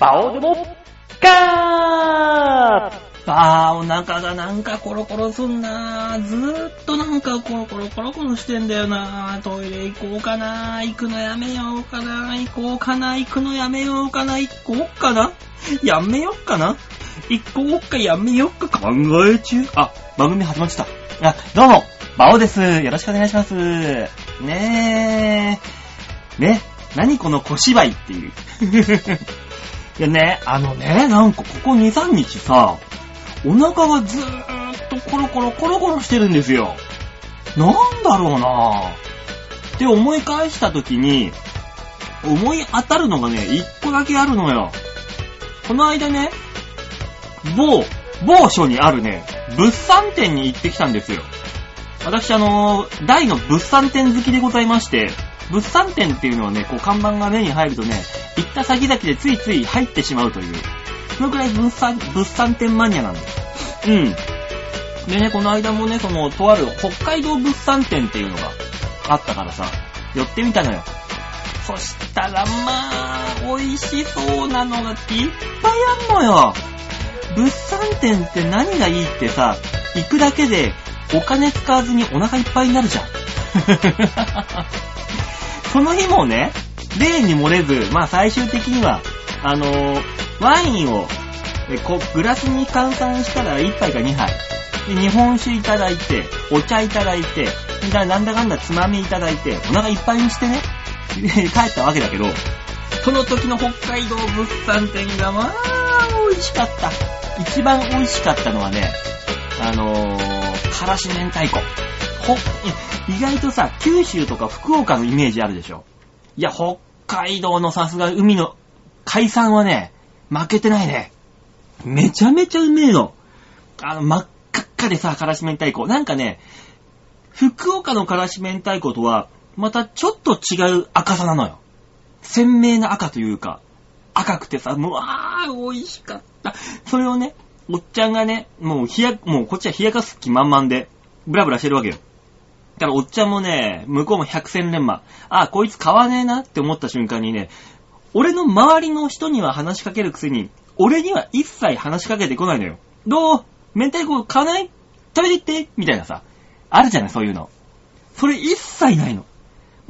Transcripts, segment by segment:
バオでも、ガーあー、お腹がなんかコロコロすんなー。ずーっとなんかコロコロコロコロしてんだよなー。トイレ行こうかなー。行くのやめようかなー。行こうかなー。行くのやめようかなー。行こうかなやめよっかな行こうかやめよっか考え中。あ、番組始まっちゃった。あ、どうも、バオです。よろしくお願いします。ねえ。ね、何この小芝居っていう。いやね、あのね、なんかここ2、3日さ、お腹がずーっとコロコロコロコロしてるんですよ。なんだろうなぁ。って思い返した時に、思い当たるのがね、一個だけあるのよ。この間ね、某、某所にあるね、物産展に行ってきたんですよ。私あのー大の物産展好きでございまして、物産展っていうのはね、こう看板が目に入るとね、行った先々でついつい入ってしまうという、そのくらい物産、物産展マニアなんです。うん。でね、この間もね、その、とある北海道物産展っていうのがあったからさ、寄ってみたのよ。そしたら、まあ、美味しそうなのがいっぱいあんのよ。物産展って何がいいってさ、行くだけでお金使わずにお腹いっぱいになるじゃん。その日もね、例に漏れず、まあ最終的には、あのーワインを、えこグラスに換算したら1杯か2杯。で、日本酒いただいて、お茶いただいて、だなんだかんだつまみいただいて、お腹いっぱいにしてね、帰ったわけだけど、その時の北海道物産展がまあ、美味しかった。一番美味しかったのはね、あのー、からし明太子。ほ、意外とさ、九州とか福岡のイメージあるでしょ？いや、北海道のさすが海の海産はね、負けてないね。めちゃめちゃうめえの。あの、真っ赤っかでさ、からし明太子。なんかね、福岡のからし明太子とは、またちょっと違う赤さなのよ。鮮明な赤というか、赤くてさ、もう、あー、美味しかった。それをね、おっちゃんがね、もう冷や、もうこっちは冷やかす気満々で、ブラブラしてるわけよ。だからおっちゃんもね、向こうも百戦錬磨。あ、こいつ買わねえなって思った瞬間にね、俺の周りの人には話しかけるくせに、俺には一切話しかけてこないのよ。どう？明太子買わない？食べていって？みたいなさ。あるじゃない、そういうの。それ一切ないの。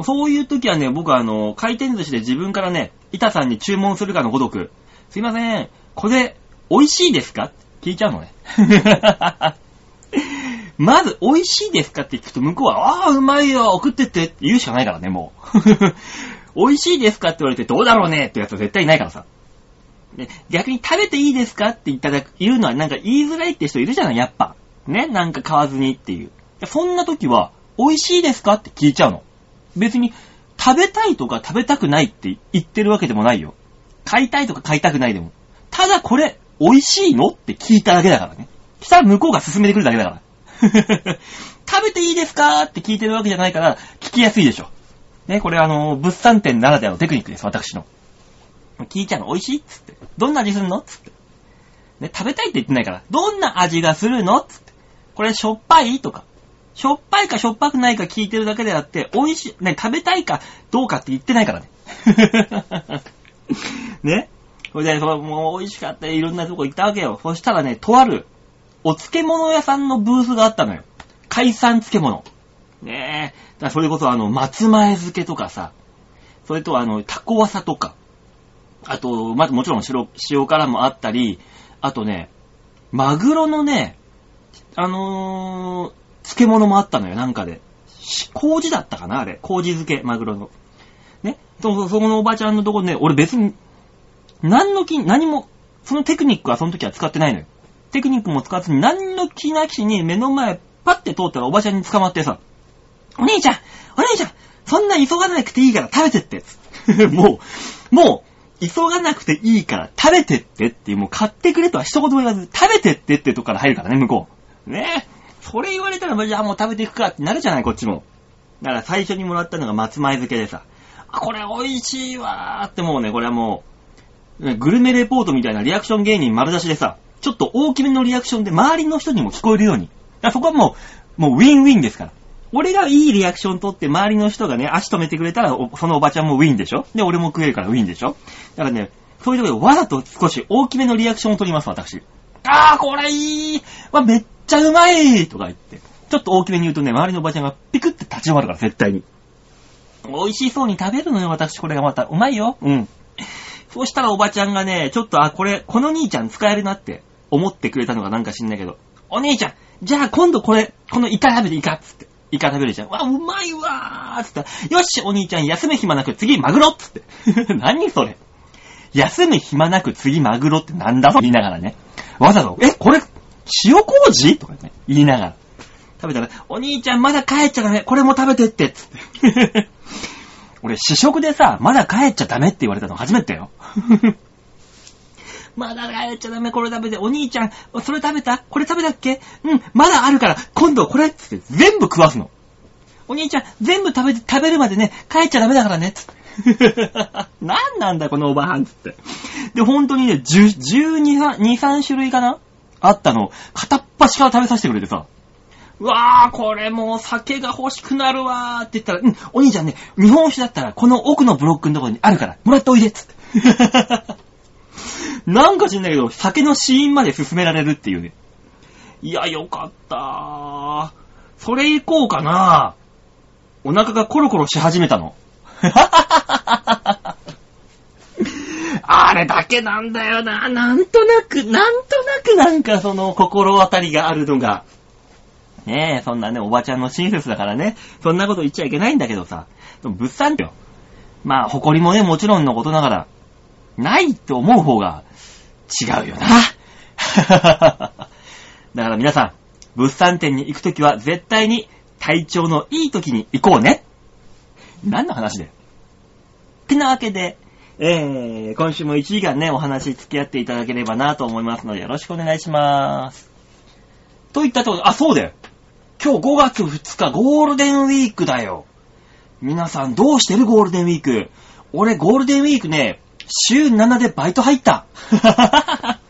そういう時はね、僕はあの、回転寿司で自分からね、板さんに注文するかのごとく、すいません、これ、美味しいですか？って聞いちゃうのね。まず、美味しいですかって聞くと、向こうは、ああ、うまいよ、送ってってって言うしかないからね、もう。美味しいですかって言われて、どうだろうねってやつは絶対いないからさ。で逆に食べていいですかって言っただく言うのはなんか言いづらいって人いるじゃない、やっぱ。ね、なんか買わずにっていう。そんな時は、美味しいですかって聞いちゃうの。別に、食べたいとか食べたくないって言ってるわけでもないよ。買いたいとか買いたくないでも。ただこれ、美味しいのって聞いただけだからね。したら向こうが進めてくるだけだから。食べていいですか？って聞いてるわけじゃないから、聞きやすいでしょ。ね、これあの、物産展ならではのテクニックです、私の。聞いちゃうの、美味しいっつって。どんな味するのつって。ね、食べたいって言ってないから、どんな味がするのつって。これしょっぱい？とか。しょっぱいかしょっぱくないか聞いてるだけであって、美味しい、ね、食べたいかどうかって言ってないからね。ねそれで、そうもう美味しかった。いろんなとこ行ったわけよ。そしたらね、とある、お漬物屋さんのブースがあったのよ。海産漬物。ねえ。だそれこそあの、松前漬けとかさ、それとあの、タコワサとか、あと、まずもちろん白塩辛もあったり、あとね、マグロのね、あのー、漬物もあったのよ、なんかで。し麹だったかなあれ。麹漬け、マグロの。ね。そ、そ、そこのおばちゃんのとこね、俺別に、何の気、何も、そのテクニックはその時は使ってないのよ。テクニックも使わずに、何の気なしに目の前、パッて通ったらおばちゃんに捕まってさ、お兄ちゃんお兄ちゃんそんな急がなくていいから食べてって もう、もう、急がなくていいから食べてってっていう、もう買ってくれとは一言も言わず、食べてってってとこから入るからね、向こう。ねえ。それ言われたら、じゃあもう食べていくかってなるじゃない、こっちも。だから最初にもらったのが松前漬けでさ、あ、これ美味しいわーってもうね、これはもう、グルメレポートみたいなリアクション芸人丸出しでさ、ちょっと大きめのリアクションで周りの人にも聞こえるように。そこはもう、もうウィンウィンですから。俺がいいリアクション取って周りの人がね、足止めてくれたら、おそのおばちゃんもウィンでしょ？で、俺も食えるからウィンでしょ？だからね、そういうところでわざと少し大きめのリアクションを取ります、私。あー、これいいわ、めっちゃうまいとか言って。ちょっと大きめに言うとね、周りのおばちゃんがピクって立ち止まるから、絶対に。美味しそうに食べるのよ、私。これがまた。うまいよ。うん。そうしたらおばちゃんがね、ちょっと、あ、これ、この兄ちゃん使えるなって思ってくれたのかなんか知んないけど、お兄ちゃん、じゃあ今度これ、このイカ食べてイカっつって。イカ食べるじゃん。わ、うまいわーっつったら、よし、お兄ちゃん休む暇なく次マグロっつって。何それ。休む暇なく次マグロってなんだと言いながらね。わざわざ、え、これ、塩麹？とかね、言いながら。食べたら、お兄ちゃんまだ帰っちゃダメ。これも食べてって、つって。俺、試食でさ、まだ帰っちゃダメって言われたの初めてよ。まだ帰っちゃダメ、これ食べて。お兄ちゃん、それ食べた？これ食べたっけ？うん、まだあるから、今度これっつって全部食わすの。お兄ちゃん、全部食べて、食べるまでね、帰っちゃダメだからね、つって。なんなんだ、このおばはん、つって。で、本当にね、12、2、3種類かな？あったの、片っ端から食べさせてくれてさ。うわー、これもう酒が欲しくなるわーって言ったら、うん、お兄ちゃんね、日本酒だったらこの奥のブロックのところにあるから、もらっておいでつって。なんか知んないけど、酒の死因まで進められるっていうね。いや、よかったー。それ以降かなお腹がコロコロし始めたの。あれだけなんだよな。なんとなく、なんとなくなんかその心当たりがあるのが。ねえ、そんなね、おばちゃんの親切だからね、そんなこと言っちゃいけないんだけどさ、でも物産よ。まあ、誇りもね、もちろんのことながら、ないって思う方が違うよな。だから皆さん、物産展に行くときは絶対に体調のいいときに行こうね。何の話だよ。ってなわけで、えー、今週も1時間ね、お話付き合っていただければなと思いますので、よろしくお願いします。といったところ、あ、そうだよ。今日5月2日ゴールデンウィークだよ。皆さんどうしてるゴールデンウィーク？俺ゴールデンウィークね、週7でバイト入った。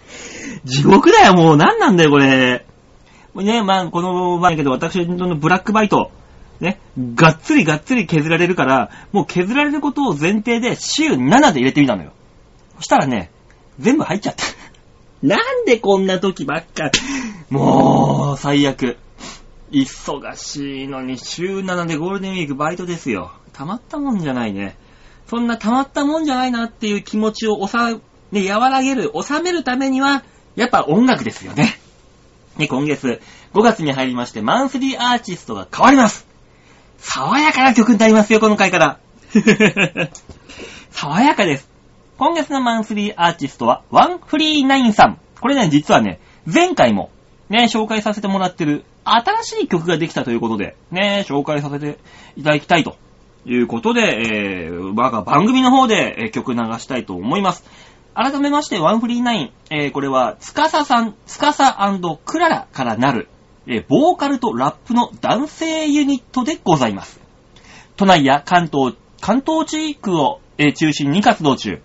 地獄だよ、もう。何なんだよ、これ。ね、まあ、この場合だけど、私のブラックバイト、ね、がっつりがっつり削られるから、もう削られることを前提で週7で入れてみたのよ。そしたらね、全部入っちゃった。なんでこんな時ばっか。もう、最悪。忙しいのに週7でゴールデンウィークバイトですよ。たまったもんじゃないね。そんなたまったもんじゃないなっていう気持ちをさ、ね、和らげる、収めるためには、やっぱ音楽ですよね。ね、今月5月に入りまして、マンスリーアーティストが変わります。爽やかな曲になりますよ、この回から。爽やかです。今月のマンスリーアーティストは、ワンフリーナインさん。これね、実はね、前回も、ね、紹介させてもらってる、新しい曲ができたということで、ね、紹介させていただきたいとということで、えー、我が番組の方で、えー曲流したいと思います。改めまして、ワンフリーナイン、えー、これは、つかささん、つかさクララからなる、えーボーカルとラップの男性ユニットでございます。都内や関東、関東地区を、えー中心に活動中。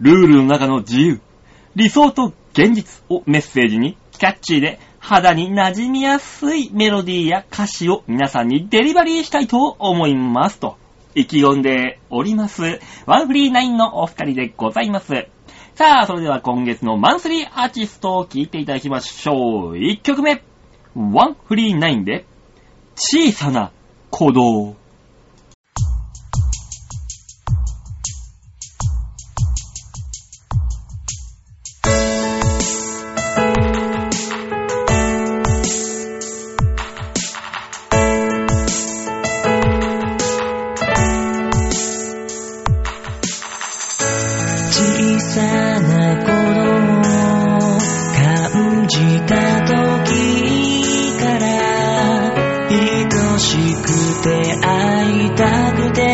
ルールの中の自由、理想と現実をメッセージに、キャッチーで肌に馴染みやすいメロディーや歌詞を皆さんにデリバリーしたいと思いますと、意気込んでおります。ワンフリーナインのお二人でございます。さあ、それでは今月のマンスリーアーティストを聴いていただきましょう。1曲目、ワンフリーナインで、小さな鼓動。小さな頃感じた時から愛しくて会いたくて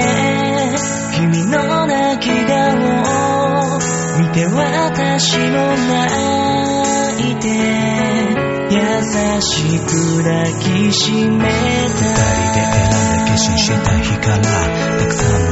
君の泣き顔を見て私も泣いて優しく抱きしめた二人で選んで決心した日からたくさん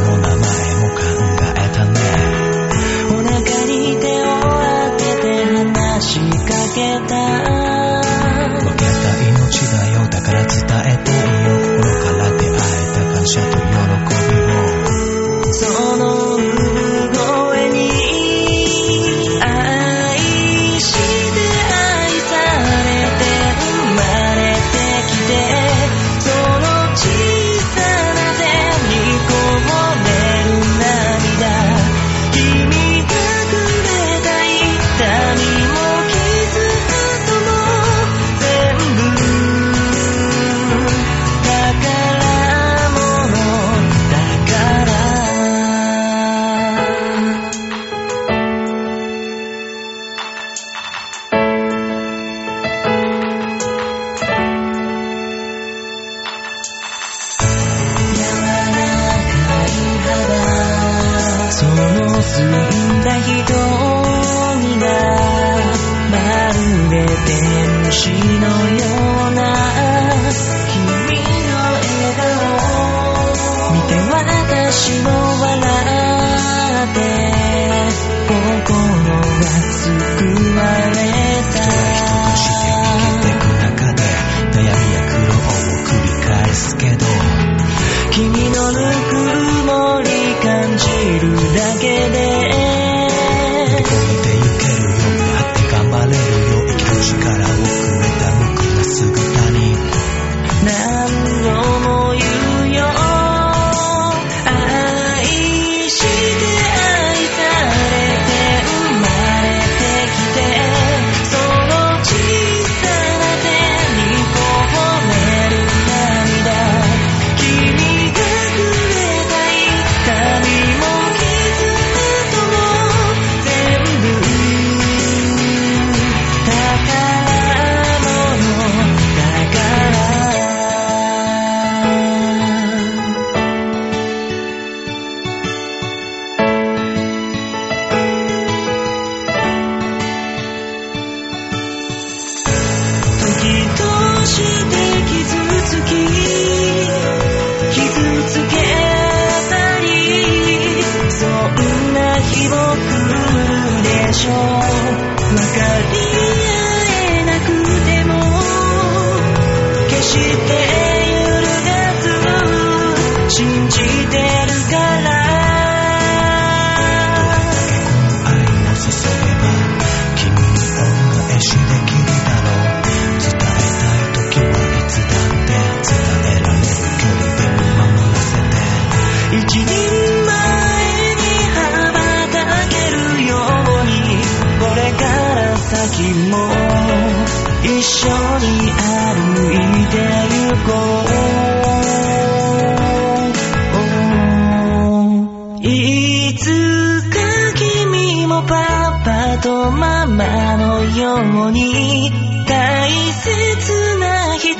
つか君もパパとママのように大切な人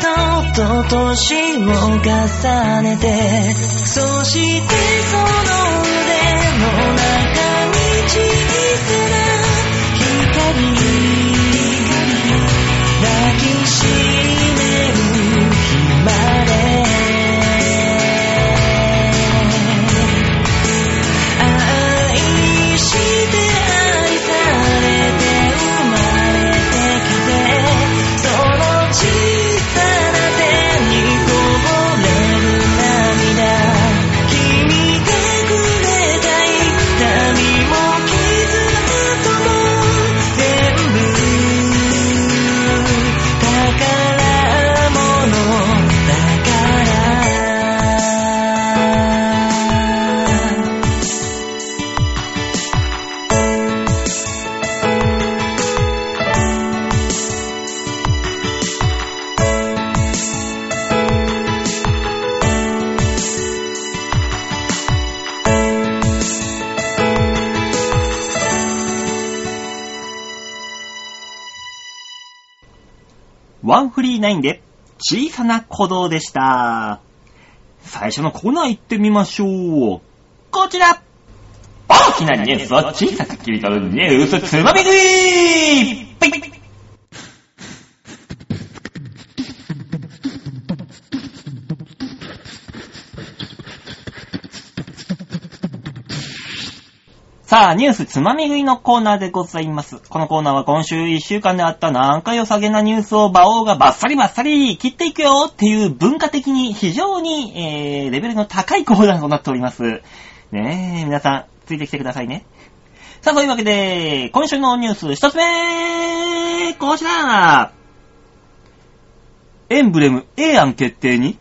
と年を重ねてそしてその腕の中にンフリーナインで小さな鼓動でした。最初のコーナー行ってみましょう。こちら大きなニュースを小さく切り取るニュースつまみ食いさあ、ニュースつまみ食いのコーナーでございます。このコーナーは今週1週間であったなんか良さげなニュースを馬王がバッサリバッサリ切っていくよっていう文化的に非常に、えー、レベルの高いコーナーとなっております。ねえ、皆さん、ついてきてくださいね。さあ、というわけで、今週のニュース一つ目こちらエンブレム A 案決定に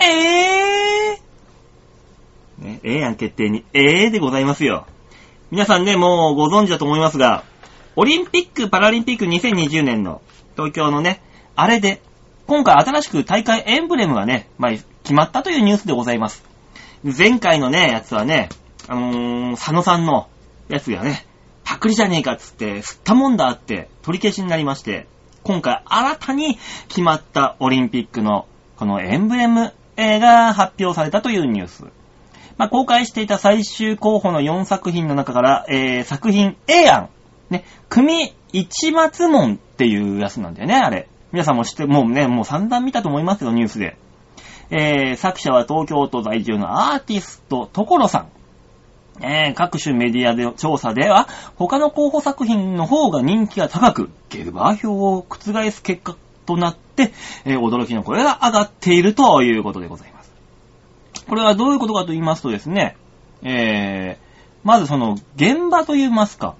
えーね、A 案決定にえーでございますよ。皆さんね、もうご存知だと思いますが、オリンピック・パラリンピック2020年の東京のね、あれで、今回新しく大会エンブレムがね、まあ、決まったというニュースでございます。前回のね、やつはね、あのー、佐野さんのやつがね、パクリじゃねえかっつって、吸ったもんだって取り消しになりまして、今回新たに決まったオリンピックのこのエンブレムが発表されたというニュース。まあ、公開していた最終候補の4作品の中から、えー、作品 A 案。ね、組一松門っていうやつなんだよね、あれ。皆さんも知って、もうね、もう散々見たと思いますよ、ニュースで。えー、作者は東京都在住のアーティスト、所さん。えー、各種メディアで調査では、他の候補作品の方が人気が高く、ゲルバー票を覆す結果となって、えー驚きの声が上がっているということでございます。これはどういうことかと言いますとですね、えー、まずその、現場と言いますか、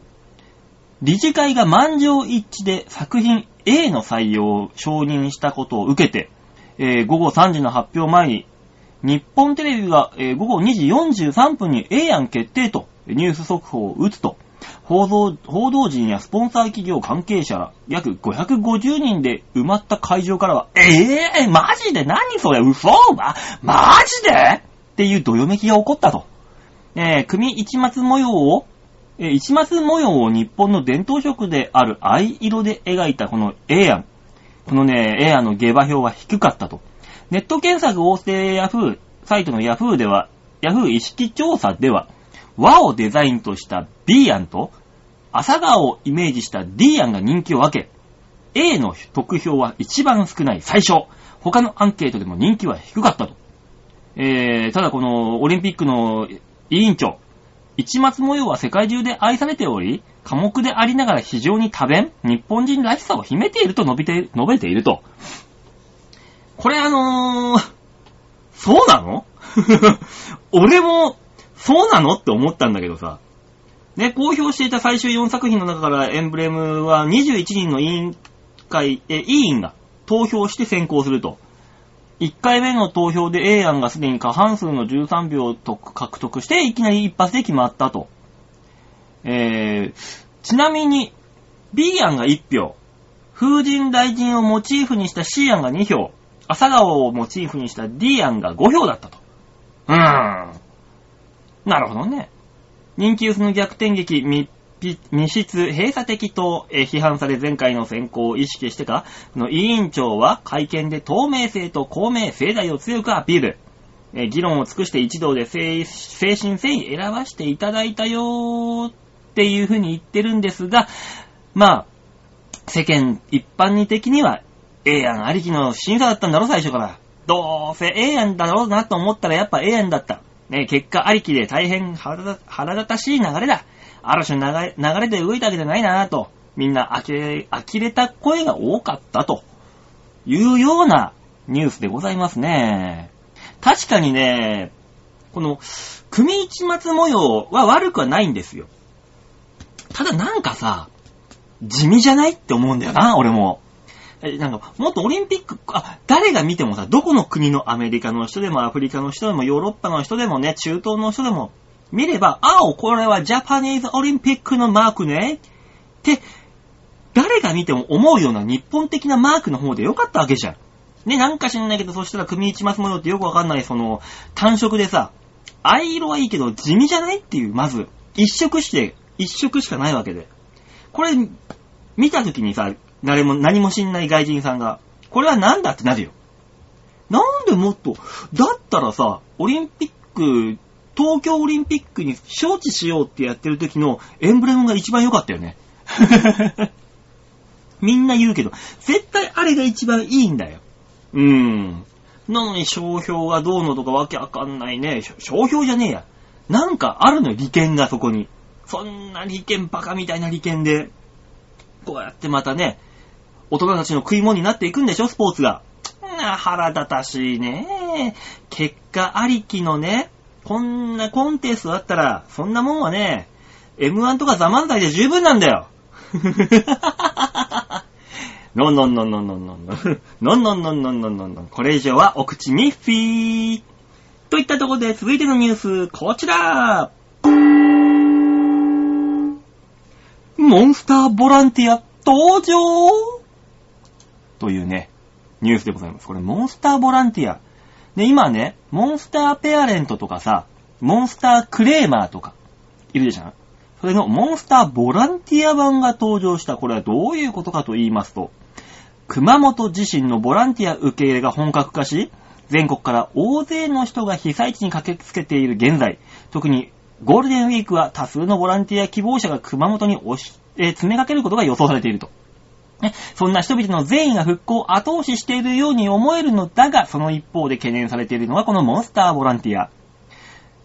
理事会が満場一致で作品 A の採用を承認したことを受けて、えー午後3時の発表前に、日本テレビが、えー午後2時43分に A 案決定とニュース速報を打つと、報道報道陣やスポンサー企業関係者ら約550人で埋まった会場からは、えぇ、ー、マジで？何それ？嘘？ま、マジで？っていうどよめきが起こったと。えー、組一松模様を、えー一松模様を日本の伝統色である藍色で描いたこの A 案。このね、A 案の下馬評は低かったと。ネット検索合成ヤフー、サイトのヤフーでは、ヤフー意識調査では、和をデザインとした B 案と、朝顔をイメージした D 案が人気を分け、A の得票は一番少ない最初。他のアンケートでも人気は低かったと。えー、ただこのオリンピックの委員長、一松模様は世界中で愛されており、寡黙でありながら非常に多弁、日本人らしさを秘めていると述べて、述べていると。これあのー、そうなの？俺も、そうなの？って思ったんだけどさ。ね、公表していた最終4作品の中からエンブレムは21人の委員会、え、委員が投票して選考すると。1回目の投票で A 案がすでに過半数の13票を獲得して、いきなり一発で決まったと。えー、ちなみに、B 案が1票、風神大臣をモチーフにした C 案が2票、朝顔をモチーフにした D 案が5票だったと。うーん。なるほどね。人気薄の逆転劇、密密室、閉鎖的と、批判され前回の選考を意識してか、の委員長は会見で透明性と公明正大を強くアピール。え議論を尽くして一同で精精神誠意選ばしていただいたよーっていうふうに言ってるんですが、まあ、世間一般に的には A 案ありきの審査だったんだろ、最初から。どうせ A 案だろうなと思ったらやっぱ A 案だった。ね、結果ありきで大変腹立たしい流れだ。ある種の流れ流れで動いたわけじゃないなぁと、みんな呆れ、た声が多かったというようなニュースでございますね。確かにね、この、組一松模様は悪くはないんですよ。ただなんかさ、地味じゃないって思うんだよな、俺も。えなんか、もっとオリンピック、あ、誰が見てもさ、どこの国のアメリカの人でもアフリカの人でもヨーロッパの人でもね、中東の人でも見れば、あお、これはジャパニーズオリンピックのマークね。って、誰が見ても思うような日本的なマークの方でよかったわけじゃん。ね、なんか知んないけど、そしたら組一松模様ってよくわかんない、その、単色でさ、藍色はいいけど地味じゃないっていう、まず、一色して、一色しかないわけで。これ、見たときにさ、誰も、何も知んない外人さんが、これはなんだってなるよ。なんでもっと、だったらさ、オリンピック、東京オリンピックに招致しようってやってる時のエンブレムが一番良かったよね。みんな言うけど、絶対あれが一番いいんだよ。うーん。なのに商標がどうのとかわけわかんないね。商標じゃねえや。なんかあるのよ、利権がそこに。そんな利権、バカみたいな利権で、こうやってまたね、大人たちの食い物になっていくんでしょ、スポーツが。腹立たしいね。結果ありきのね、こんなコンテストだったら、そんなもんはね、M1 とかザ漫才で十分なんだよ。のんのんのんのんのんのんのん。のんのんのんのんのんのんのん。これ以上はお口ミッフィー。といったところで続いてのニュース、こちらモンスターボランティア登場というね、ニュースでございます。これモンスターボランティア。で、今ね、モンスターペアレントとかさ、モンスタークレーマーとか、いるでしょそれのモンスターボランティア版が登場した。これはどういうことかと言いますと、熊本地震のボランティア受け入れが本格化し、全国から大勢の人が被災地に駆けつけている現在、特にゴールデンウィークは多数のボランティア希望者が熊本に押し、えー詰めかけることが予想されていると。ねそんな人々の善意が復興を後押ししているように思えるのだが、その一方で懸念されているのはこのモンスターボランティア。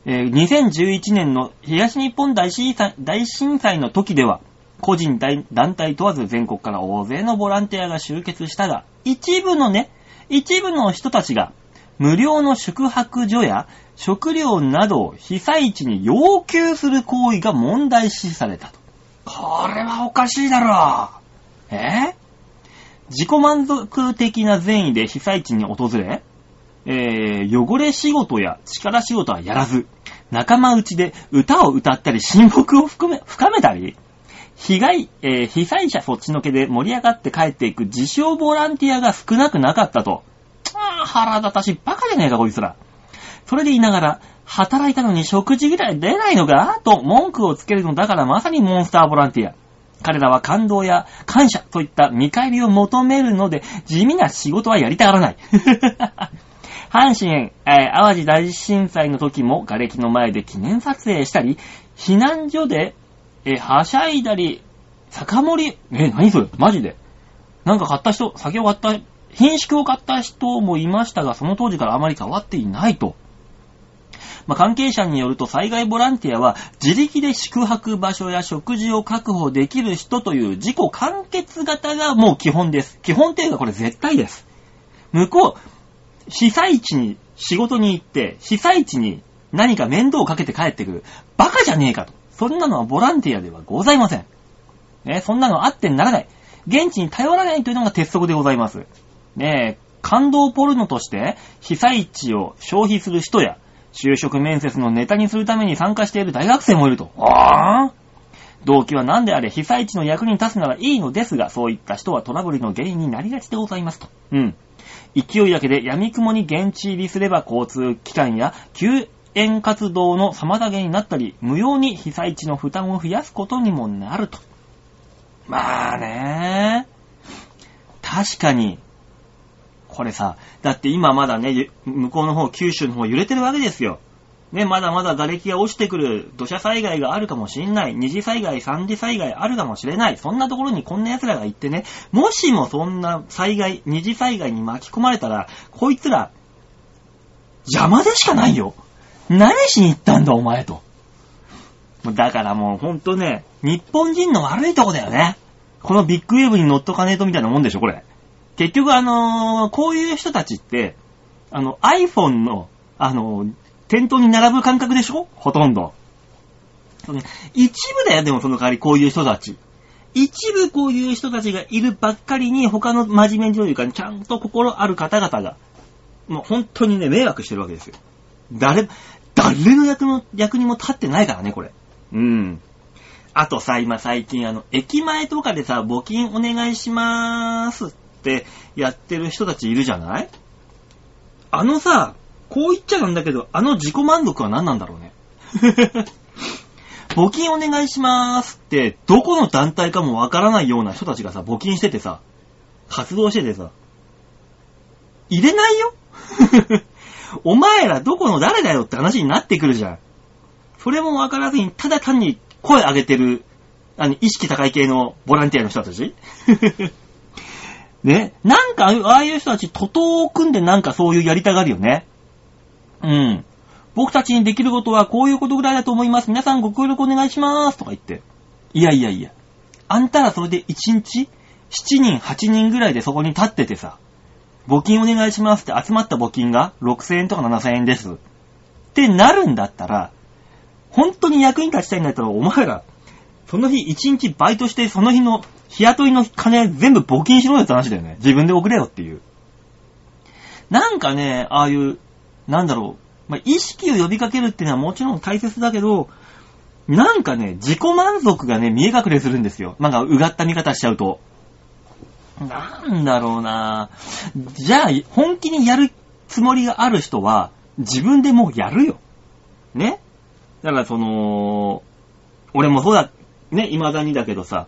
えー2011年の東日本大震災大震災の時では、個人団体問わず全国から大勢のボランティアが集結したが、一部のね、一部の人たちが無料の宿泊所や食料などを被災地に要求する行為が問題視されたと。これはおかしいだろうう。え？自己満足的な善意で被災地に訪れ、えー、汚れ仕事や力仕事はやらず、仲間内で歌を歌ったり親睦を含め深めたり、被害、えー被災者そっちのけで盛り上がって帰っていく自称ボランティアが少なくなかったと。ああ、腹立たしいバカじゃねえか、こいつら。それで言いながら、働いたのに食事ぐらい出ないのか？と文句をつけるのだからまさにモンスターボランティア。彼らは感動や感謝といった見返りを求めるので、地味な仕事はやりたがらない。阪神、えー淡路大震災の時も瓦礫の前で記念撮影したり、避難所で、えーはしゃいだり、酒盛り、えー何それ？マジで？なんか買った人、酒を買った、品種を買った人もいましたが、その当時からあまり変わっていないと。まあ、関係者によると災害ボランティアは自力で宿泊場所や食事を確保できる人という自己完結型がもう基本です。基本っていうかこれ絶対です。向こう、被災地に仕事に行って、被災地に何か面倒をかけて帰ってくる。バカじゃねえかと。そんなのはボランティアではございません。ね、そんなのあってならない。現地に頼らないというのが鉄則でございます。ねえ、感動ポルノとして被災地を消費する人や、就職面接のネタにするために参加している大学生もいると。ああ動機は何であれ被災地の役に立つならいいのですが、そういった人はトラブルの原因になりがちでございますと。うん。勢いだけで闇雲に現地入りすれば交通機関や救援活動の妨げになったり、無用に被災地の負担を増やすことにもなると。まあね確かに、これさ、だって今まだね、向こうの方、九州の方揺れてるわけですよ。ね、まだまだ瓦礫が落ちてくる土砂災害があるかもしれない。二次災害、三次災害あるかもしれない。そんなところにこんな奴らが行ってね、もしもそんな災害、二次災害に巻き込まれたら、こいつら、邪魔でしかないよ。何しに行ったんだお前と。だからもうほんとね、日本人の悪いとこだよね。このビッグウェーブに乗っとかねえとみたいなもんでしょ、これ。結局あのーこういう人たちって、あの、iPhone の、あのー店頭に並ぶ感覚でしょ？ほとんど。一部だよ、でもその代わりこういう人たち。一部こういう人たちがいるばっかりに他の真面目というか、ちゃんと心ある方々が、もう本当にね、迷惑してるわけですよ。誰、誰の役の、役にも立ってないからね、これ。うん。あとさ、今最近あの、駅前とかでさ、募金お願いしまーすってやってる人たちいるじゃない？あのさ、こう言っちゃなんだけど、あの自己満足は何なんだろうね？募金お願いしまーすって、どこの団体かもわからないような人たちがさ、募金しててさ、活動しててさ、入れないよ？お前らどこの誰だよって話になってくるじゃん。それもわからずに、ただ単に声上げてる、あの、意識高い系のボランティアの人たち？ね。なんか、ああいう人たち、徒党を組んでなんかそういうやりたがるよね。うん。僕たちにできることはこういうことぐらいだと思います。皆さんご協力お願いしまーす。とか言って。いやいやいや。あんたらそれで1日 ?7 人、8人ぐらいでそこに立っててさ、募金お願いしますって集まった募金が6000円とか7000円です。ってなるんだったら、本当に役に立ちたいんだったら、お前ら、その日1日バイトして、その日の日雇いの金全部募金しろよって話だよね。自分で送れよっていう。なんかね、ああいう、なんだろう、まあ、意識を呼びかけるっていうのはもちろん大切だけど、なんかね、自己満足がね、見え隠れするんですよ。なんか、うがった見方しちゃうと。なんだろうなぁじゃあ、本気にやるつもりがある人は、自分でもうやるよ。ね？だからその、俺もそうだ、ね、未だにだけどさ、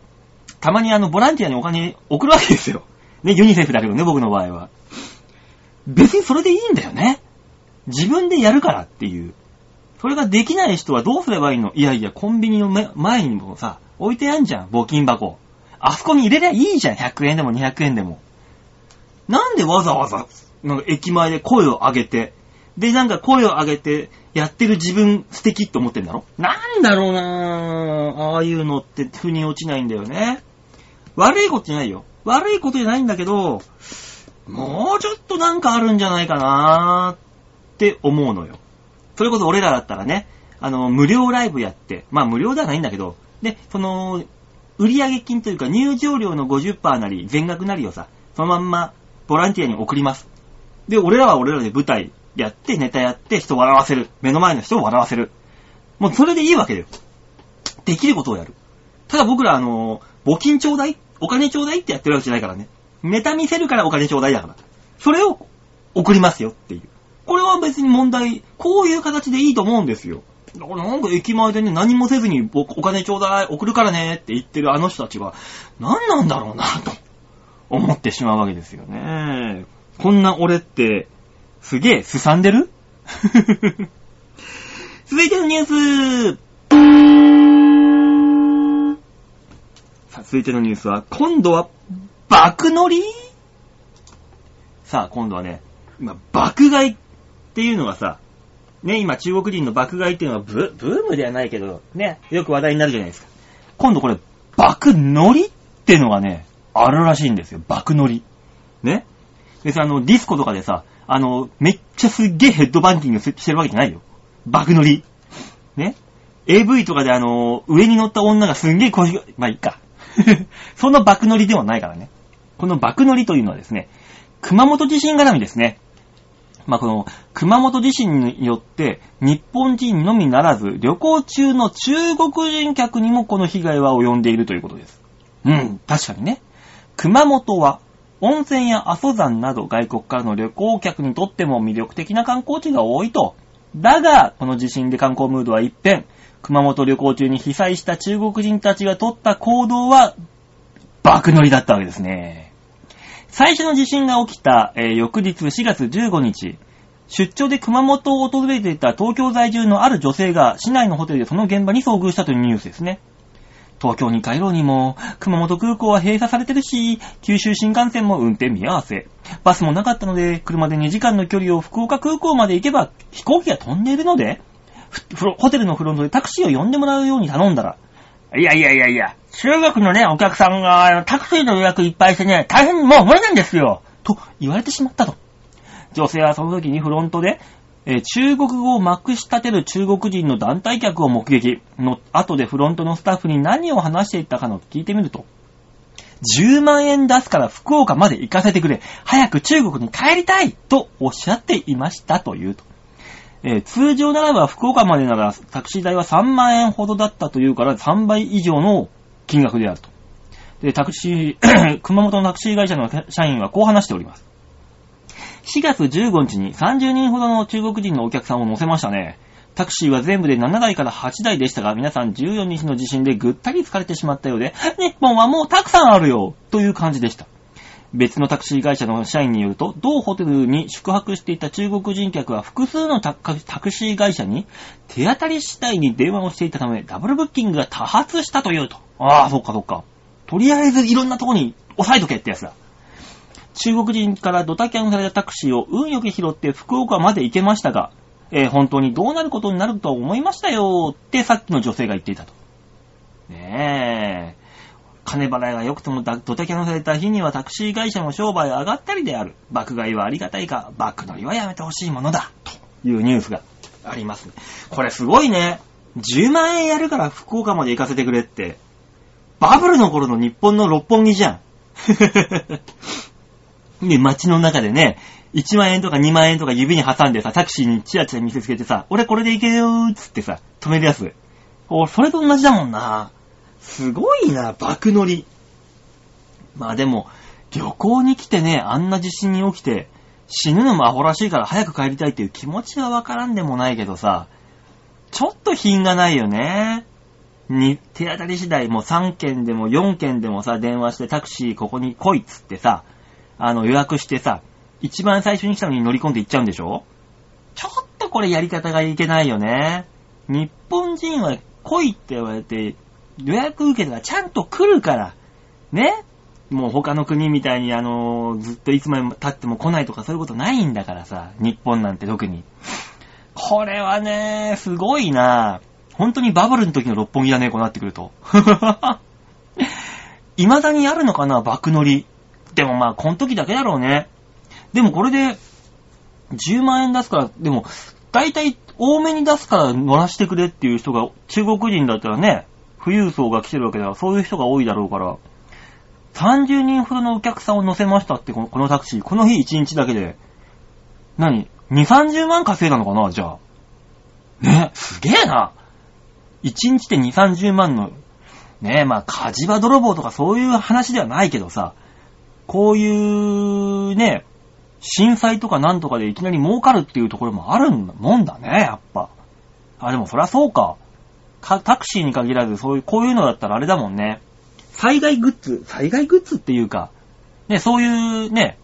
たまにあの、ボランティアにお金送るわけですよ。ね、ユニセフだけどね、僕の場合は。別にそれでいいんだよね。自分でやるからっていう。それができない人はどうすればいいの？いやいや、コンビニの前にもさ、置いてあんじゃん、募金箱。あそこに入れりゃいいじゃん、100円でも200円でも。なんでわざわざ、なんか駅前で声を上げて、で、なんか声を上げて、やってる自分素敵って思ってんだろ？なんだろうなぁ。ああいうのって腑に落ちないんだよね。悪いことじゃないよ。悪いことじゃないんだけど、もうちょっとなんかあるんじゃないかなーって思うのよ。それこそ俺らだったらね、あの、無料ライブやって、まあ無料ではないんだけど、で、その、売上金というか入場料の50%なり全額なりをさ、そのまんまボランティアに送ります。で、俺らは俺らで舞台やって、ネタやって、人を笑わせる。目の前の人を笑わせる。もうそれでいいわけだよ。できることをやる。ただ僕ら、あの、募金ちょうだい？お金ちょうだいってやってるわけじゃないからね。ネタ見せるからお金ちょうだいだから。それを送りますよっていう。これは別に問題、こういう形でいいと思うんですよ。だからなんか駅前でね、何もせずに僕お金ちょうだい、送るからねって言ってるあの人たちは、何なんだろうなと思ってしまうわけですよね。こんな俺って、すげえ、すさんでる？続いてのニュースさあ、続いてのニュースは、今度は、爆乗り？さあ、今度はね、今、爆買いっていうのがさ、ね、今中国人の爆買いっていうのはブ、ブームではないけど、ね、よく話題になるじゃないですか。今度これ、爆乗りってのがね、あるらしいんですよ。爆乗り。ね。でさ、あの、ディスコとかでさ、あの、めっちゃすっげえヘッドバンキングしてるわけじゃないよ。爆乗り。ね？AV とかであの、上に乗った女がすんげえ腰が、まあいいか。その爆乗りではないからね。この爆乗りというのはですね、熊本地震絡みですね。まあ、この、熊本地震によって、日本人のみならず、旅行中の中国人客にもこの被害は及んでいるということです。うん、確かにね。熊本は、温泉や阿蘇山など外国からの旅行客にとっても魅力的な観光地が多いと。だが、この地震で観光ムードは一変。熊本旅行中に被災した中国人たちが取った行動は、爆乗りだったわけですね。最初の地震が起きた、えー翌日4月15日、出張で熊本を訪れていた東京在住のある女性が市内のホテルでその現場に遭遇したというニュースですね。東京に帰ろうにも、熊本空港は閉鎖されてるし、九州新幹線も運転見合わせ。バスもなかったので、車で2時間の距離を福岡空港まで行けば飛行機が飛んでいるので、ホテルのフロントでタクシーを呼んでもらうように頼んだら、いやいやいやいや、中国のね、お客さんがタクシーの予約いっぱいしてね、大変もう無理なんですよと言われてしまったと。女性はその時にフロントで、え中国語をまくし立てる中国人の団体客を目撃の後でフロントのスタッフに何を話していったかの聞いてみると、10万円出すから福岡まで行かせてくれ、早く中国に帰りたいとおっしゃっていましたというと。えー通常ならば福岡までならタクシー代は3万円ほどだったというから3倍以上の金額であると。で、タクシー、熊本のタクシー会社の社員はこう話しております。4月15日に30人ほどの中国人のお客さんを乗せましたね。タクシーは全部で7台から8台でしたが、皆さん14日の地震でぐったり疲れてしまったようで、日本はもうたくさんあるよという感じでした。別のタクシー会社の社員によると、同ホテルに宿泊していた中国人客は複数のタクシー会社に手当たり次第に電話をしていたため、ダブルブッキングが多発したというと。ああ、そっかそっか。とりあえずいろんなとこに押さえとけってやつだ。中国人からドタキャンされたタクシーを運よく拾って福岡まで行けましたが、えー本当にどうなることになると思いましたよってさっきの女性が言っていたと。ねえ。金払いが良くてもドタキャンされた日にはタクシー会社の商売上がったりである。爆買いはありがたいが、爆乗りはやめてほしいものだ。というニュースがあります。これすごいね。10万円やるから福岡まで行かせてくれって。バブルの頃の日本の六本木じゃん。で、街の中でね、1万円とか2万円とか指に挟んでさ、タクシーにチラチラ見せつけてさ、俺これで行けよーっつってさ、止めるやつ。おそれと同じだもんな。すごいな、爆乗り。まあでも、旅行に来てね、あんな地震に起きて、死ぬのもアホらしいから早く帰りたいっていう気持ちはわからんでもないけどさ、ちょっと品がないよね。に、手当たり次第もう3件でも4件でもさ、電話してタクシーここに来いっつってさ、あの予約してさ、一番最初に来たのに乗り込んで行っちゃうんでしょ？ちょっとこれやり方がいけないよね。日本人は来いって言われて、予約受けたらちゃんと来るから。ね？もう他の国みたいにあのずっといつまで経っても来ないとかそういうことないんだからさ。日本なんて特に。これはね、すごいな本当にバブルの時の六本木だね、こうなってくると。未だにあるのかな、爆乗り。でもまあ、この時だけだろうね。でもこれで、10万円出すから、でも、大体多めに出すから乗らしてくれっていう人が、中国人だったらね、富裕層が来てるわけだから、そういう人が多いだろうから、30人ほどのお客さんを乗せましたって、このこのタクシー、この日1日だけで、何 ?2、30万稼いだのかなじゃあ。ね、すげえな。1日で2、30万の、ねえ、まあ、火事場泥棒とかそういう話ではないけどさ、こういうね、震災とかなんとかでいきなり儲かるっていうところもあるもんだね、やっぱ。あ、でもそりゃそうか。か、タクシーに限らず、そういう、こういうのだったらあれだもんね。災害グッズ、災害グッズっていうか、ね、そういうね、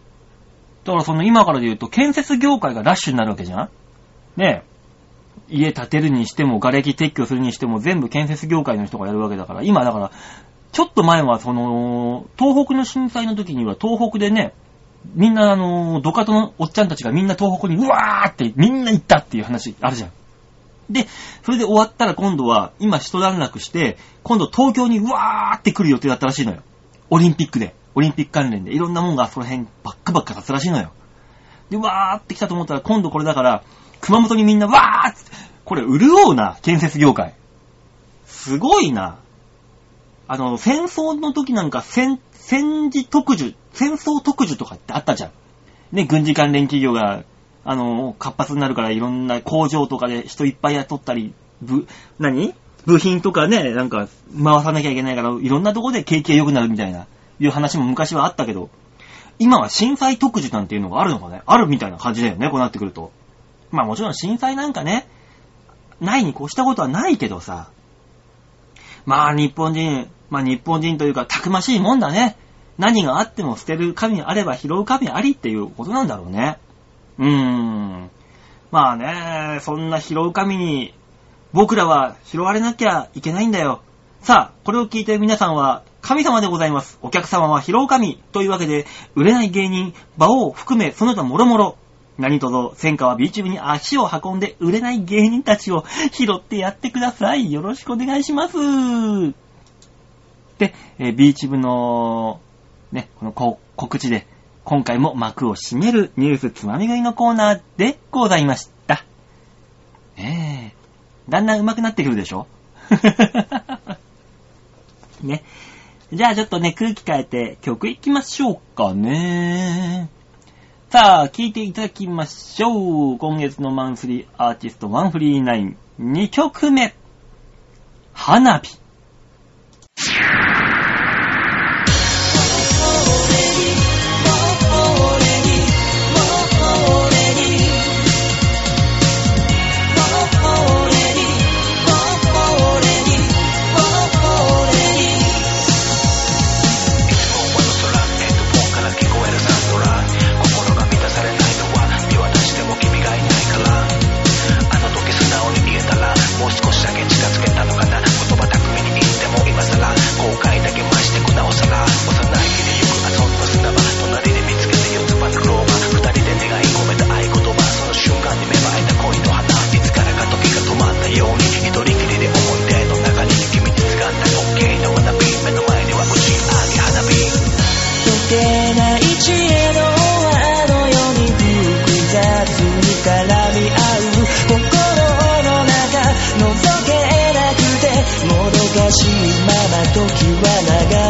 だからその今からで言うと建設業界がラッシュになるわけじゃんね家建てるにしても、瓦礫撤去するにしても、全部建設業界の人がやるわけだから、今だから、ちょっと前はその、東北の震災の時には東北でね、みんなあの、ドカトのおっちゃんたちがみんな東北にうわーってみんな行ったっていう話あるじゃん。で、それで終わったら今度は、今一段落して、今度東京にうわーって来る予定だったらしいのよ。オリンピックで。オリンピック関連で。いろんなもんがその辺ばっかばっか立つらしいのよ。で、うわーって来たと思ったら今度これだから、熊本にみんなわーって、これ潤うな、建設業界。すごいな。あの、戦争の時なんか戦、戦時特需、戦争特需とかってあったじゃん。ね、軍事関連企業があの、活発になるからいろんな工場とかで人いっぱい雇ったり、ぶ、何？部品とかね、なんか回さなきゃいけないから、いろんなとこで景気が良くなるみたいな、いう話も昔はあったけど、今は震災特需なんていうのがあるのかね？あるみたいな感じだよね、こうなってくると。まあもちろん震災なんかね、ないに越したことはないけどさ、まあ日本人、まあ日本人というかたくましいもんだね。何があっても捨てる神あれば拾う神ありっていうことなんだろうね。うーん。まあね、そんな拾う神に、僕らは拾われなきゃいけないんだよ。さあ、これを聞いて皆さんは、神様でございます。お客様は拾う神。というわけで、売れない芸人、馬王含め、その他もろもろ。何とぞ、戦火はビーチ部に足を運んで、売れない芸人たちを拾ってやってください。よろしくお願いします。で、えービーチ部の、ね、この告知で、今回も幕を閉めるニュースつまみ食いのコーナーでございました。ねえ。だんだん上手くなってくるでしょ？ね。じゃあちょっとね、空気変えて曲いきましょうかね。さあ、聴いていただきましょう。今月のマンスリーアーティストワンフリー9、2曲目。花火。Yeah. when I got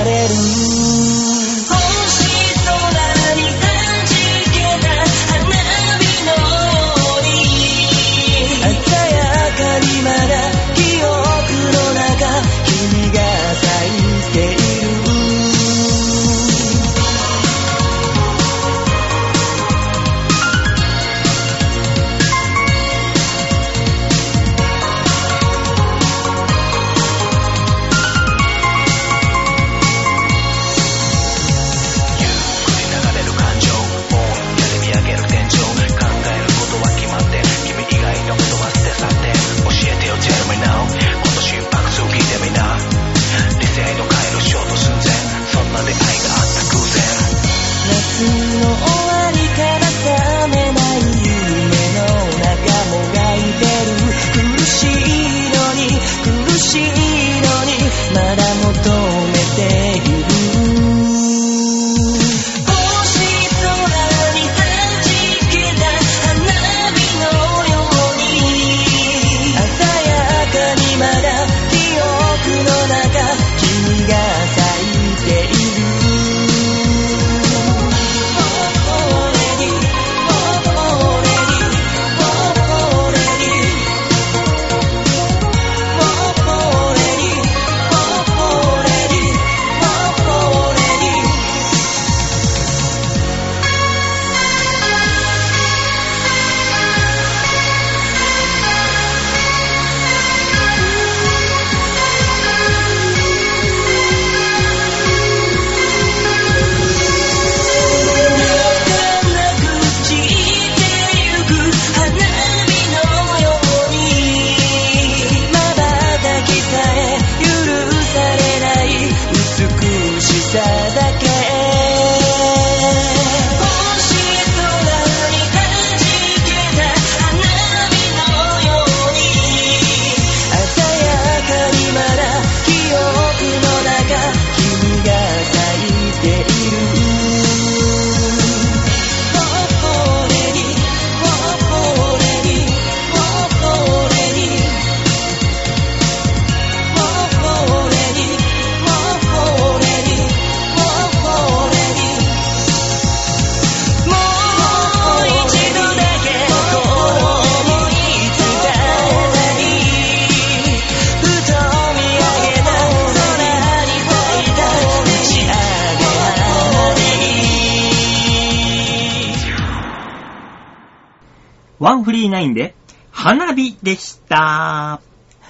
39で、花火でした。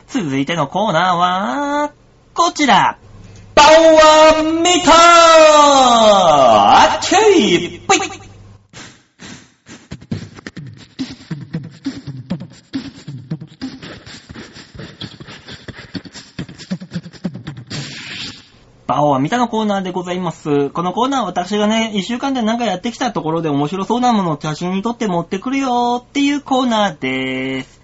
続いてのコーナーは、こちら。パワーメーターあっちいぽいバオは見たのコーナーでございます。このコーナーは私がね、一週間で何かやってきたところで面白そうなものを写真に撮って持ってくるよーっていうコーナーでーす。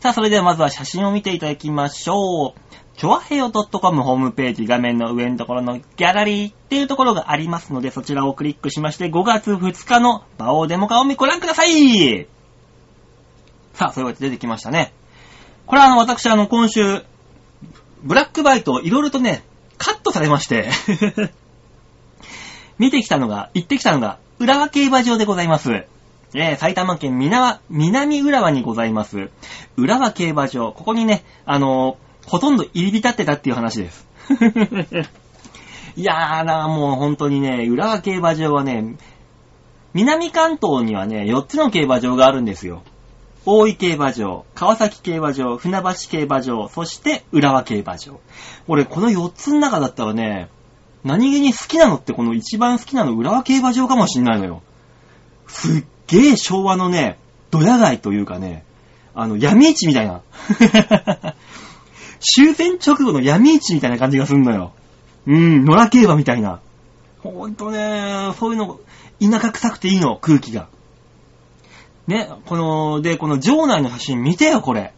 さあ、それではまずは写真を見ていただきましょう。ちょわへよ .com ホームページ画面の上のところのギャラリーっていうところがありますので、そちらをクリックしまして、5月2日のバオデモカをご覧くださいさあ、そういうわけで出てきましたね。これはあの、私あの、今週、ブラックバイトをいろいろとね、カットされまして、見てきたのが、行ってきたのが、浦和競馬場でございます。えー埼玉県南南浦和にございます、浦和競馬場。ここにね、あのーほとんど入り浸ってたっていう話です。いやーな、もう本当にね、浦和競馬場はね、南関東にはね、4つの競馬場があるんですよ。大井競馬場、川崎競馬場、船橋競馬場、そして浦和競馬場。俺、この4つの中だったらね、何気に好きなのってこの一番好きなの浦和競馬場かもしんないのよ。すっげえ昭和のね、ドヤ街というかね、あの、闇市みたいな。終戦直後の闇市みたいな感じがすんのよ。うん、野良競馬みたいな。ほんとね、そういうの、田舎臭くていいの、空気が。ね、この、で、この場内の写真見てよ、これ。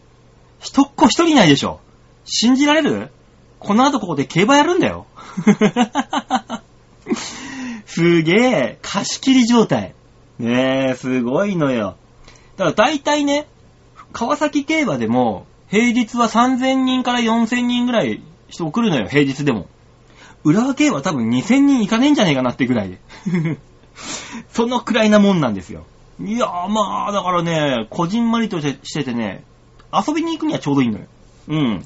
一っ子一人いないでしょ。信じられる？この後ここで競馬やるんだよ。すげえ、貸し切り状態。ねえ、すごいのよ。だから大体ね、川崎競馬でも、平日は3000人から4000人ぐらい人来るのよ、平日でも。浦和競馬多分2000人いかねえんじゃねえかなってぐらいで。そのくらいなもんなんですよ。いやーまあ、だからね、こじんまりとしてしててね、遊びに行くにはちょうどいいのよ。うん。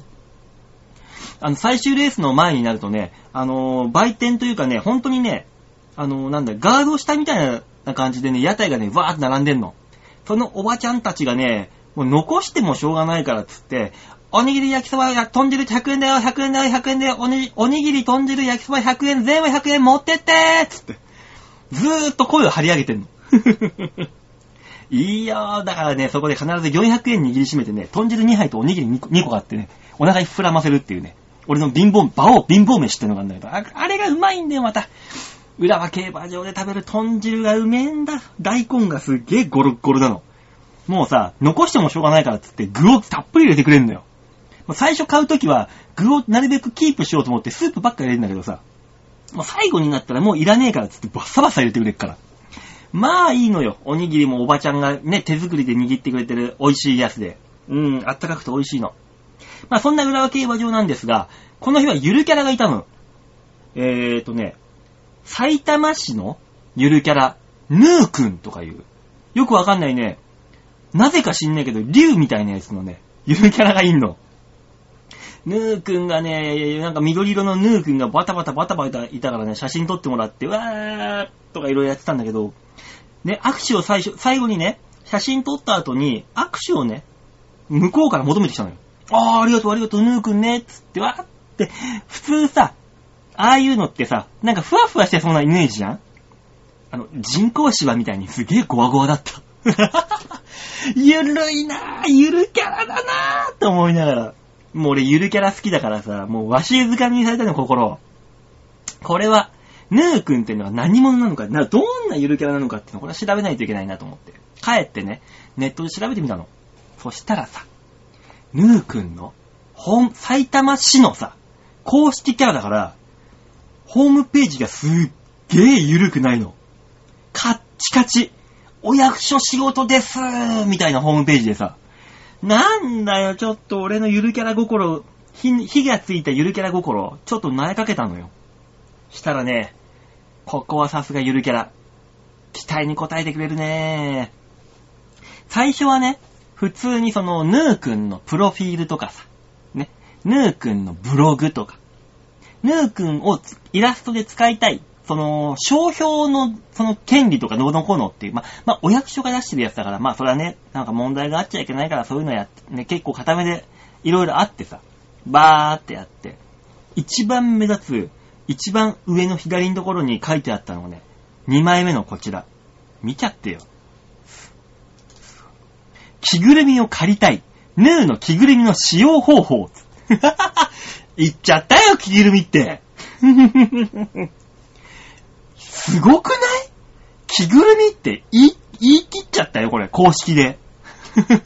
あの、最終レースの前になるとね、あのー売店というかね、本当にね、あのーなんだ、ガード下みたいな感じでね、屋台がね、わーって並んでんの。そのおばちゃんたちがね、もう残してもしょうがないからっつって、おにぎり焼きそばや豚汁100円だよ、100円だよ、100円だよ、おにおにぎり豚汁焼きそば100円、全部100円持ってってーっつって、ずーっと声を張り上げてんの。いいよ、だからね、そこで必ず400円握りしめてね、豚汁2杯とおにぎり 2, 個2個買ってね、お腹に膨らませるっていうね、俺の貧乏、馬王貧乏飯ってのがあるんだけど、あれがうまいんだよ、また。浦和競馬場で食べる豚汁がうめえんだ。大根がすっげえゴロッゴロなの。もうさ、残してもしょうがないからっつって具をたっぷり入れてくれんのよ。最初買うときは具をなるべくキープしようと思ってスープばっか入れるんだけどさ、もう最後になったらもういらねえからっつってバッサバサ入れてくれっから。まあいいのよ。おにぎりもおばちゃんがね、手作りで握ってくれてる美味しいやつで。うん、あったかくて美味しいの。まあそんな浦和競馬場なんですが、この日はゆるキャラがいたの。えーとね、埼玉市のゆるキャラ、ヌーくんとかいう、よくわかんないね、なぜか知んないけど、竜みたいなやつのね、ゆるキャラがいんの。ヌーくんがね、なんか緑色のヌーくんがバタバタバタバタいたからね、写真撮ってもらって、わーとかいろいろやってたんだけど、ね、握手を最初、最後にね、写真撮った後に、握手をね、向こうから求めてきたのよ。あー、ありがとう、ありがとう、ヌーくんね、つって、わーって、普通さ、ああいうのってさ、なんかふわふわしてそうなイメージじゃん？あの、人工芝みたいにすげえゴワゴワだった。ゆるいなぁ、ゆるキャラだなぁって思いながら。もう俺ゆるキャラ好きだからさ、もうわしづかみにされたの心。これは、ヌーくんっていうのは何者なのか、などんなゆるキャラなのかっていうのをこれは調べないといけないなと思って。帰ってね、ネットで調べてみたの。そしたらさ、ヌーくんの、本、埼玉市のさ、公式キャラだから、ホームページがすっげえ緩くないの。カッチカチ。お役所仕事ですみたいなホームページでさ。なんだよ、ちょっと俺のゆるキャラ心、火火がついたゆるキャラ心、ちょっと苗かけたのよ。したらね、ここはさすがゆるキャラ。期待に応えてくれるね。最初はね、普通にその、ヌーくんのプロフィールとかさ、ね、ヌーくんのブログとか、ヌーくんをイラストで使いたい、その、商標の、その権利とかどうのこうのっていう、ま、まあ、お役所が出してるやつだから、まあ、それはね、なんか問題があっちゃいけないから、そういうのやって、ね、結構固めで、いろいろあってさ、バーってやって、一番目立つ、一番上の左のところに書いてあったのがね、2枚目のこちら。見ちゃってよ。着ぐるみを借りたい。ヌーの着ぐるみの使用方法。言っちゃったよ、着ぐるみって。すごくない？着ぐるみって言い、言い切っちゃったよ、これ、公式で。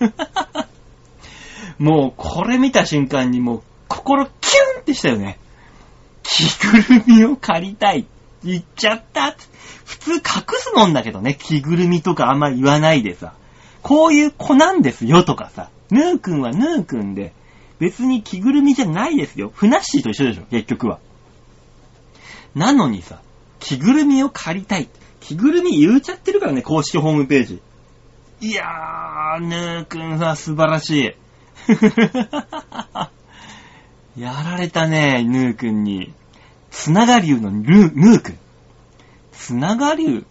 もう、これ見た瞬間にもう、心キュンってしたよね。着ぐるみを借りたい。言っちゃった。普通隠すもんだけどね、着ぐるみとかあんま言わないでさ。こういう子なんですよとかさ。ヌーくんはヌーくんで、別に着ぐるみじゃないですよ。ふなっしーと一緒でしょ、結局は。なのにさ、着ぐるみを借りたい。着ぐるみ言うちゃってるからね、公式ホームページ。いやー、ヌーくんは素晴らしい。やられたね、ヌーくんに。つながりゅうのヌーヌーくん。つながりゅう？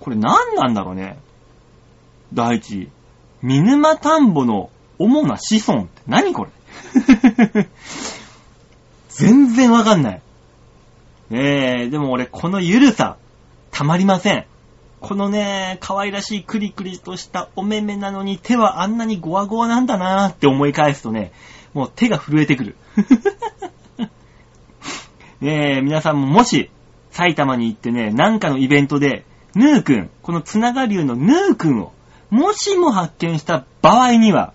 これ何なんだろうね。第一、見沼田んぼの主な子孫って何これ？全然わかんない。ねえ、でも俺このゆるさ、たまりません。このね、可愛らしいクリクリとしたお目目なのに手はあんなにゴワゴワなんだなーって思い返すとね、もう手が震えてくる。ねえ、皆さんももし、埼玉に行ってね、なんかのイベントで、ヌーくん、このつながりゅうのヌーくんを、もしも発見した場合には、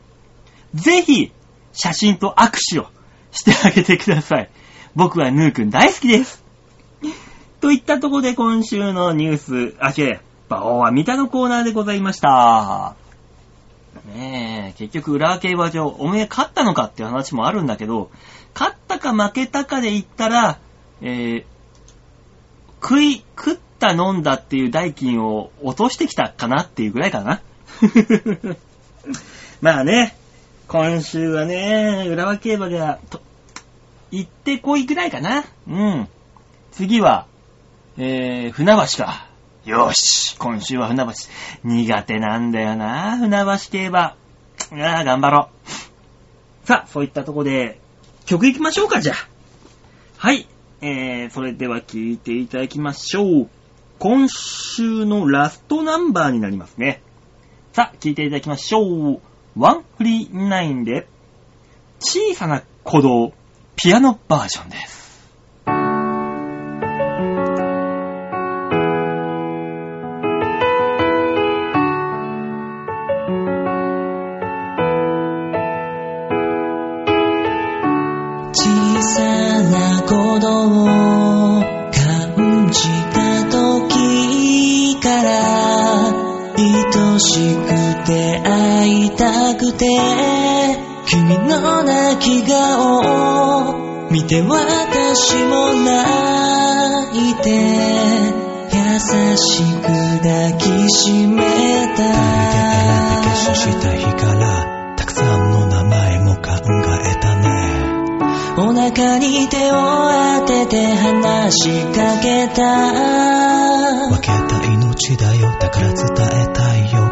ぜひ、写真と握手をしてあげてください。僕はヌーくん大好きです。といったとこで今週のニュース、あ、違う、バオは見たのコーナーでございました。ねえ、結局浦和競馬場、おめえ勝ったのかっていう話もあるんだけど、勝ったか負けたかで言ったら、えー、食い、食った飲んだっていう代金を落としてきたかなっていうぐらいかな。まあね、今週はね、浦和競馬が、と、行ってこいぐらいかな。うん。次は、えー、船橋か。よし、今週は船橋。苦手なんだよな、船橋競馬。ああ、頑張ろう。さあ、そういったとこで、曲行きましょうか、じゃあ。はい。えー、それでは聴いていただきましょう。今週のラストナンバーになりますね。さあ、聴いていただきましょう。ワンフリーナインで、小さな鼓動、ピアノバージョンです。しくて会いたくて君の泣き顔を見て私も泣いて優しく抱きしめ二人で選んで決心した日からたくさんの名前も考えたね。お腹に手を当てて話しかけた。分けた命だよだから伝えたいよ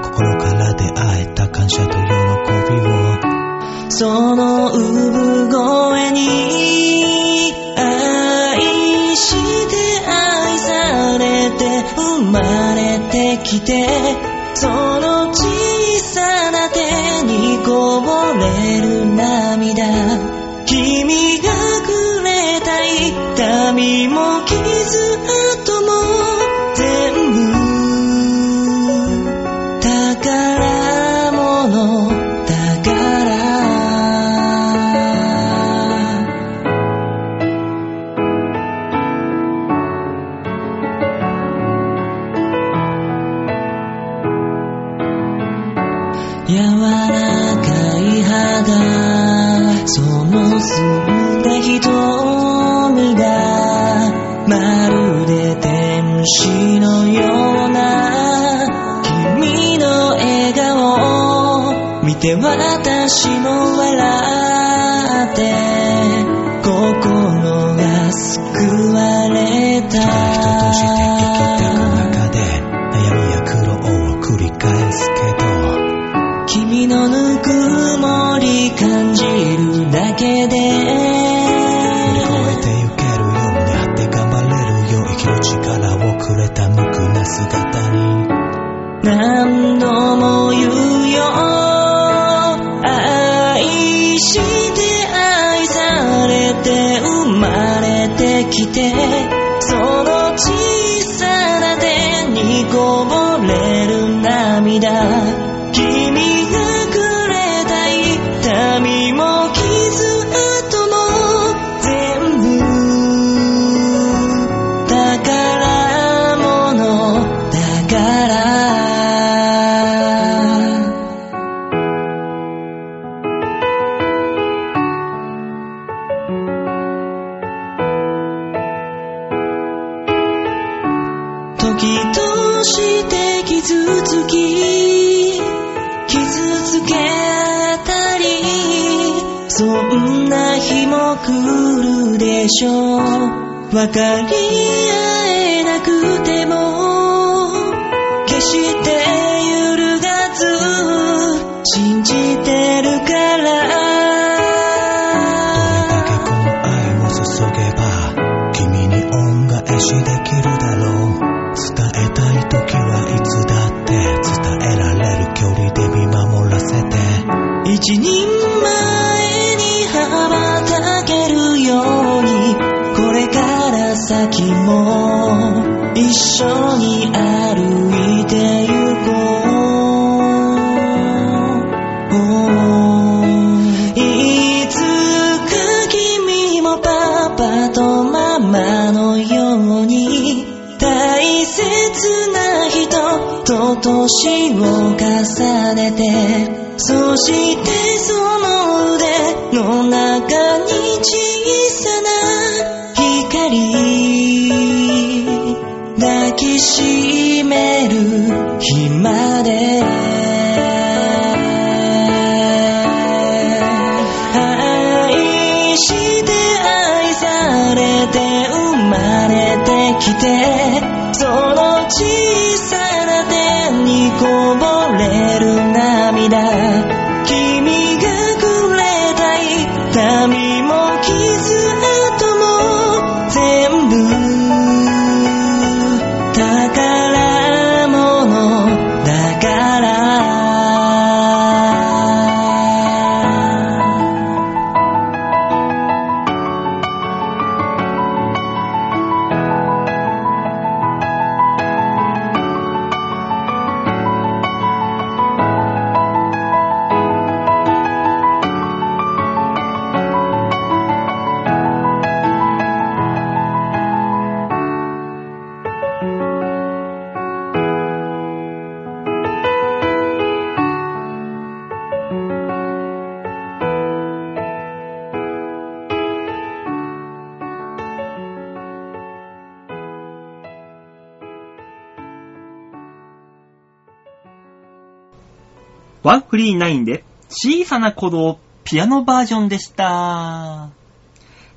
フリーナインで小さな鼓動ピアノバージョンでした。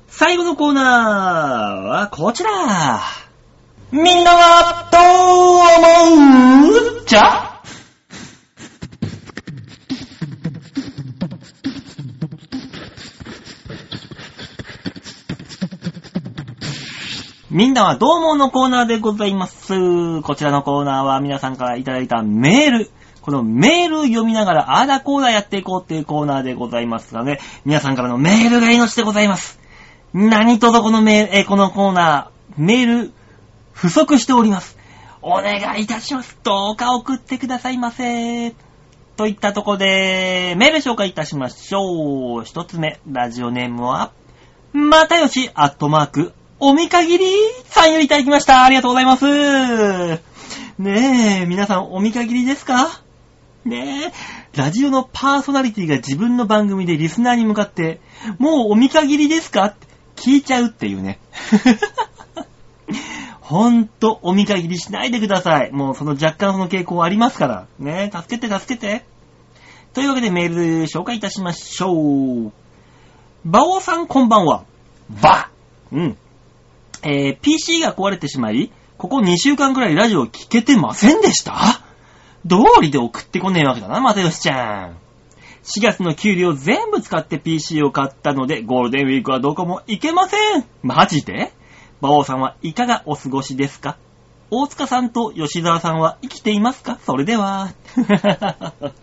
最後のコーナーはこちら。みんなはどう思う？じゃみんなはどう思うのコーナーでございます。こちらのコーナーは皆さんからいただいたメール。このメール読みながら、あーだこーだやっていこうっていうコーナーでございますので、皆さんからのメールが命でございます。何とぞこのメール、えこのコーナー、メール、不足しております。お願いいたします。どうか送ってくださいませ。といったとこで、メール紹介いたしましょう。一つ目、ラジオネームは、またよし、アットマーク、おみかぎりさんよりいただきました。ありがとうございます。ねえ、皆さんおみかぎりですか？ねえ、ラジオのパーソナリティが自分の番組でリスナーに向かって、もうおみかぎりですか？って聞いちゃうっていうね。ほんと、お見限りしないでください。もうその若干その傾向ありますから。ね助けて助けて。というわけでメール紹介いたしましょう。バオさんこんばんは。ばうん。えー、PC が壊れてしまい、ここ2週間くらいラジオ聞けてませんでした？道理で送ってこねえわけだな、またよしちゃん。4月の給料全部使って PC を買ったので、ゴールデンウィークはどこも行けません。マジで？馬王さんはいかがお過ごしですか？大塚さんと吉沢さんは生きていますか？それでは。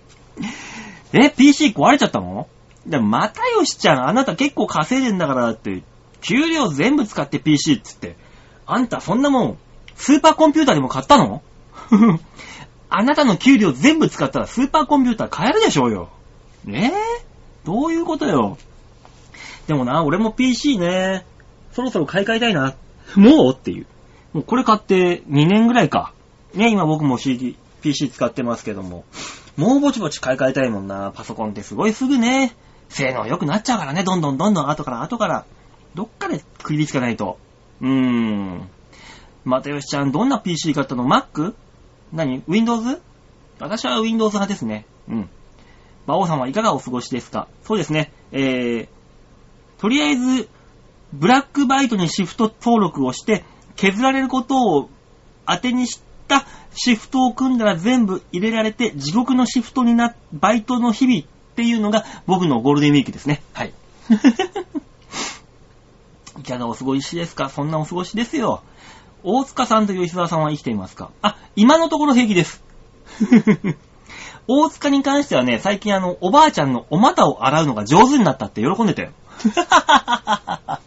え、PC 壊れちゃったの？でも、またよしちゃん、あなた結構稼いでんだからって、給料全部使って PC っつって。あんたそんなもん、スーパーコンピューターでも買ったの？あなたの給料全部使ったらスーパーコンピューター買えるでしょうよ。ね？えどういうことよ？でもな、俺も PC ね、そろそろ買い替えたいな。もうっていう。もうこれ買って2年ぐらいか。ね、今僕も CD、PC 使ってますけども。もうぼちぼち買い替えたいもんな。パソコンってすごいすぐね。性能良くなっちゃうからね。どんどんどんどん後から後から。どっかで区切りつかないと。うーん。またよしちゃん、どんな PC 買ったの ?Mac? 何 ?Windows? 私は Windows 派ですね。うん。馬王さんはいかがお過ごしですか？そうですね。えー、とりあえず、ブラックバイトにシフト登録をして、削られることを当てにしたシフトを組んだら全部入れられて、地獄のシフトにな、バイトの日々っていうのが僕のゴールデンウィークですね。はい。いかがお過ごしですか？そんなお過ごしですよ。大塚さんと吉沢さんは生きていますか？あ、今のところ平気です。大塚に関してはね、最近あの、おばあちゃんのお股を洗うのが上手になったって喜んでたよ。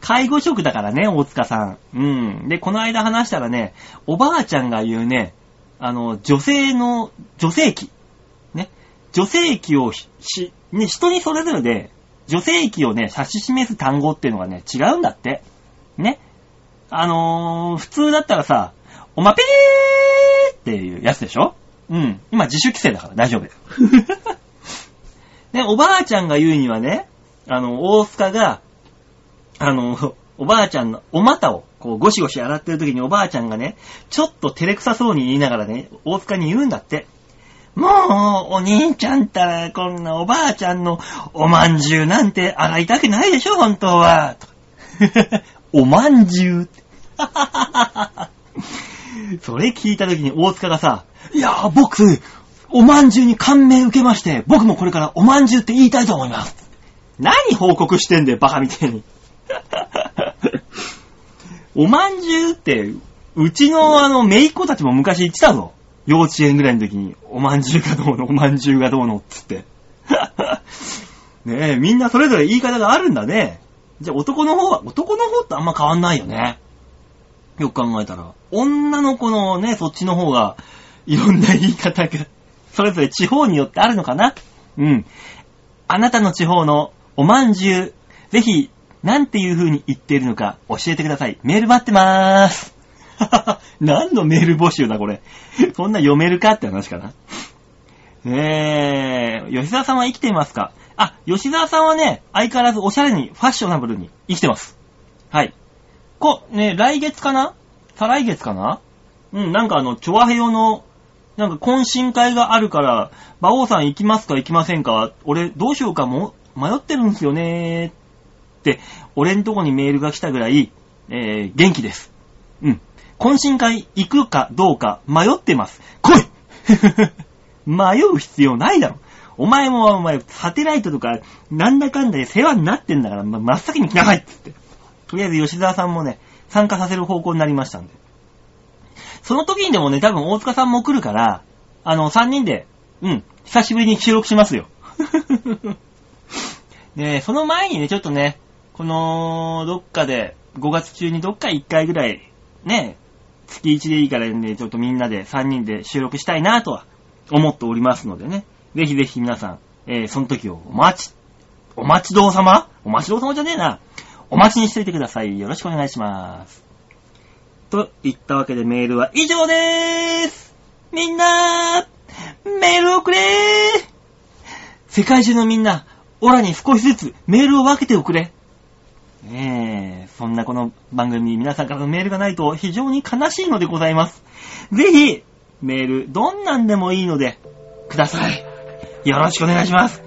介護職だからね、大塚さん。うん。で、この間話したらね、おばあちゃんが言うね、あの、女性の、女性器。ね。女性器をし、ね、人にそれぞれで、女性器をね、指し示す単語っていうのがね、違うんだって。ね。あのー、普通だったらさ、おまぺーっていうやつでしょ？うん。今自主規制だから大丈夫だよ。ね、おばあちゃんが言うにはね、あの、大塚が、あの、おばあちゃんのお股をこうゴシゴシ洗ってる時におばあちゃんがね、ちょっと照れくさそうに言いながらね、大塚に言うんだって。もう、お兄ちゃんったら、こんなおばあちゃんのおまんじゅうなんて洗いたくないでしょ、本当は。おまんじゅうって。それ聞いた時に大塚がさ、いやー、僕、おまんじゅうに感銘受けまして、僕もこれからおまんじゅうって言いたいと思います。何報告してんだよ、バカみたいに。おまんじゅうって、うちのあの、めいっ子たちも昔言ってたぞ。幼稚園ぐらいの時に、おまんじゅうがどうの、おまんじゅうがどうの、っつって。ねえ、みんなそれぞれ言い方があるんだね。じゃあ男の方は、男の方ってあんま変わんないよね。よく考えたら。女の子のね、そっちの方が、いろんな言い方が、それぞれ地方によってあるのかな？うん。あなたの地方のおまんじゅう、ぜひ、なんていう風に言っているのか教えてください。メール待ってまーす。何のメール募集だ、これ。そんな読めるかって話かな。えー、吉沢さんは生きていますか？あ、吉沢さんはね、相変わらずおしゃれに、ファッショナブルに生きてます。はい。こ、ね、来月かな？再来月かな？うん、なんかあの、チョアヘヨの、なんか懇親会があるから、馬王さん行きますか行きませんか？俺、どうしようか？も、迷ってるんですよねって、俺んとこにメールが来たぐらい、えー、元気です。うん。懇親会行くかどうか迷ってます。来い 迷う必要ないだろ。お前もお前、サテライトとか、なんだかんだで世話になってんだから、ま、真っ先に来なさいっつって。とりあえず吉沢さんもね、参加させる方向になりましたんで。その時にでもね、多分大塚さんも来るから、あの、3人で、うん、久しぶりに収録しますよ。で、その前にね、ちょっとね、この、どっかで、5月中にどっか1回ぐらい、ね、月1でいいからね、ちょっとみんなで3人で収録したいなとは思っておりますのでね。ぜひぜひ皆さん、えー、その時をお待ち、お待ちどうさま？お待ちどうさまじゃねえな。お待ちにしていてください。よろしくお願いします。といったわけでメールは以上でーすみんなーメールをくれー世界中のみんな、オラに少しずつメールを分けておくれ。ねえ、そんなこの番組に皆さんからのメールがないと非常に悲しいのでございます。ぜひ、メール、どんなんでもいいので、ください。よろしくお願いします。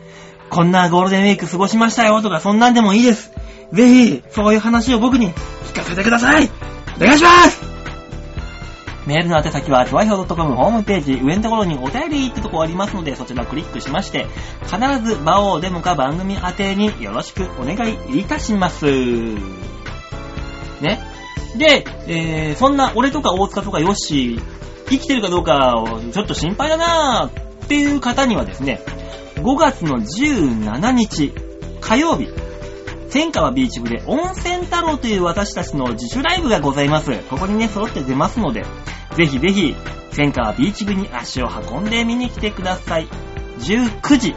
こんなゴールデンウィーク過ごしましたよとか、そんなんでもいいです。ぜひ、そういう話を僕に聞かせてください。お願いしますメールの宛先は、ちょわひょう .com ホームページ、上のところにお便りってとこありますので、そちらクリックしまして、必ず場をデモか番組宛てによろしくお願いいたします。ね。で、えー、そんな俺とか大塚とかヨッシー、生きてるかどうかをちょっと心配だなーっていう方にはですね、5月の17日、火曜日、千川ビーチ部で温泉太郎という私たちの自主ライブがございます。ここにね、揃って出ますので、ぜひぜひ、千川ビーチ部に足を運んで見に来てください。19時、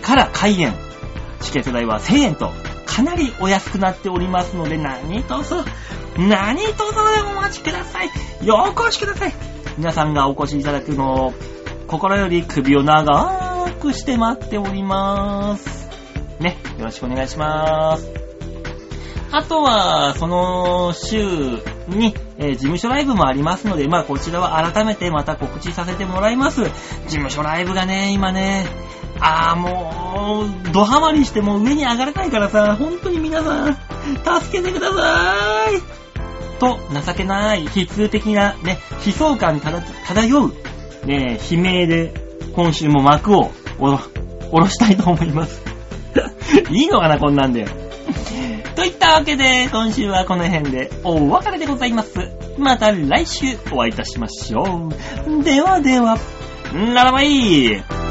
から開演。チケット代は1000円と、かなりお安くなっておりますので、何卒、何卒でお待ちください。ようお越しください。皆さんがお越しいただくのを、心より首を長くして待っております。ね、よろしくお願いします。あとは、その週に、えー事務所ライブもありますので、まあこちらは改めてまた告知させてもらいます。事務所ライブがね、今ね、あーもう、ドハマりしてもう上に上がれないからさ、本当に皆さん、助けてくださーいと、情けない、悲痛的なね、悲壮感漂う、ね、悲鳴で、今週も幕をおろ、下ろしたいと思います。いいのかな、こんなんで。といったわけで、今週はこの辺でお別れでございます。また来週お会いいたしましょう。ではでは、ならばいい。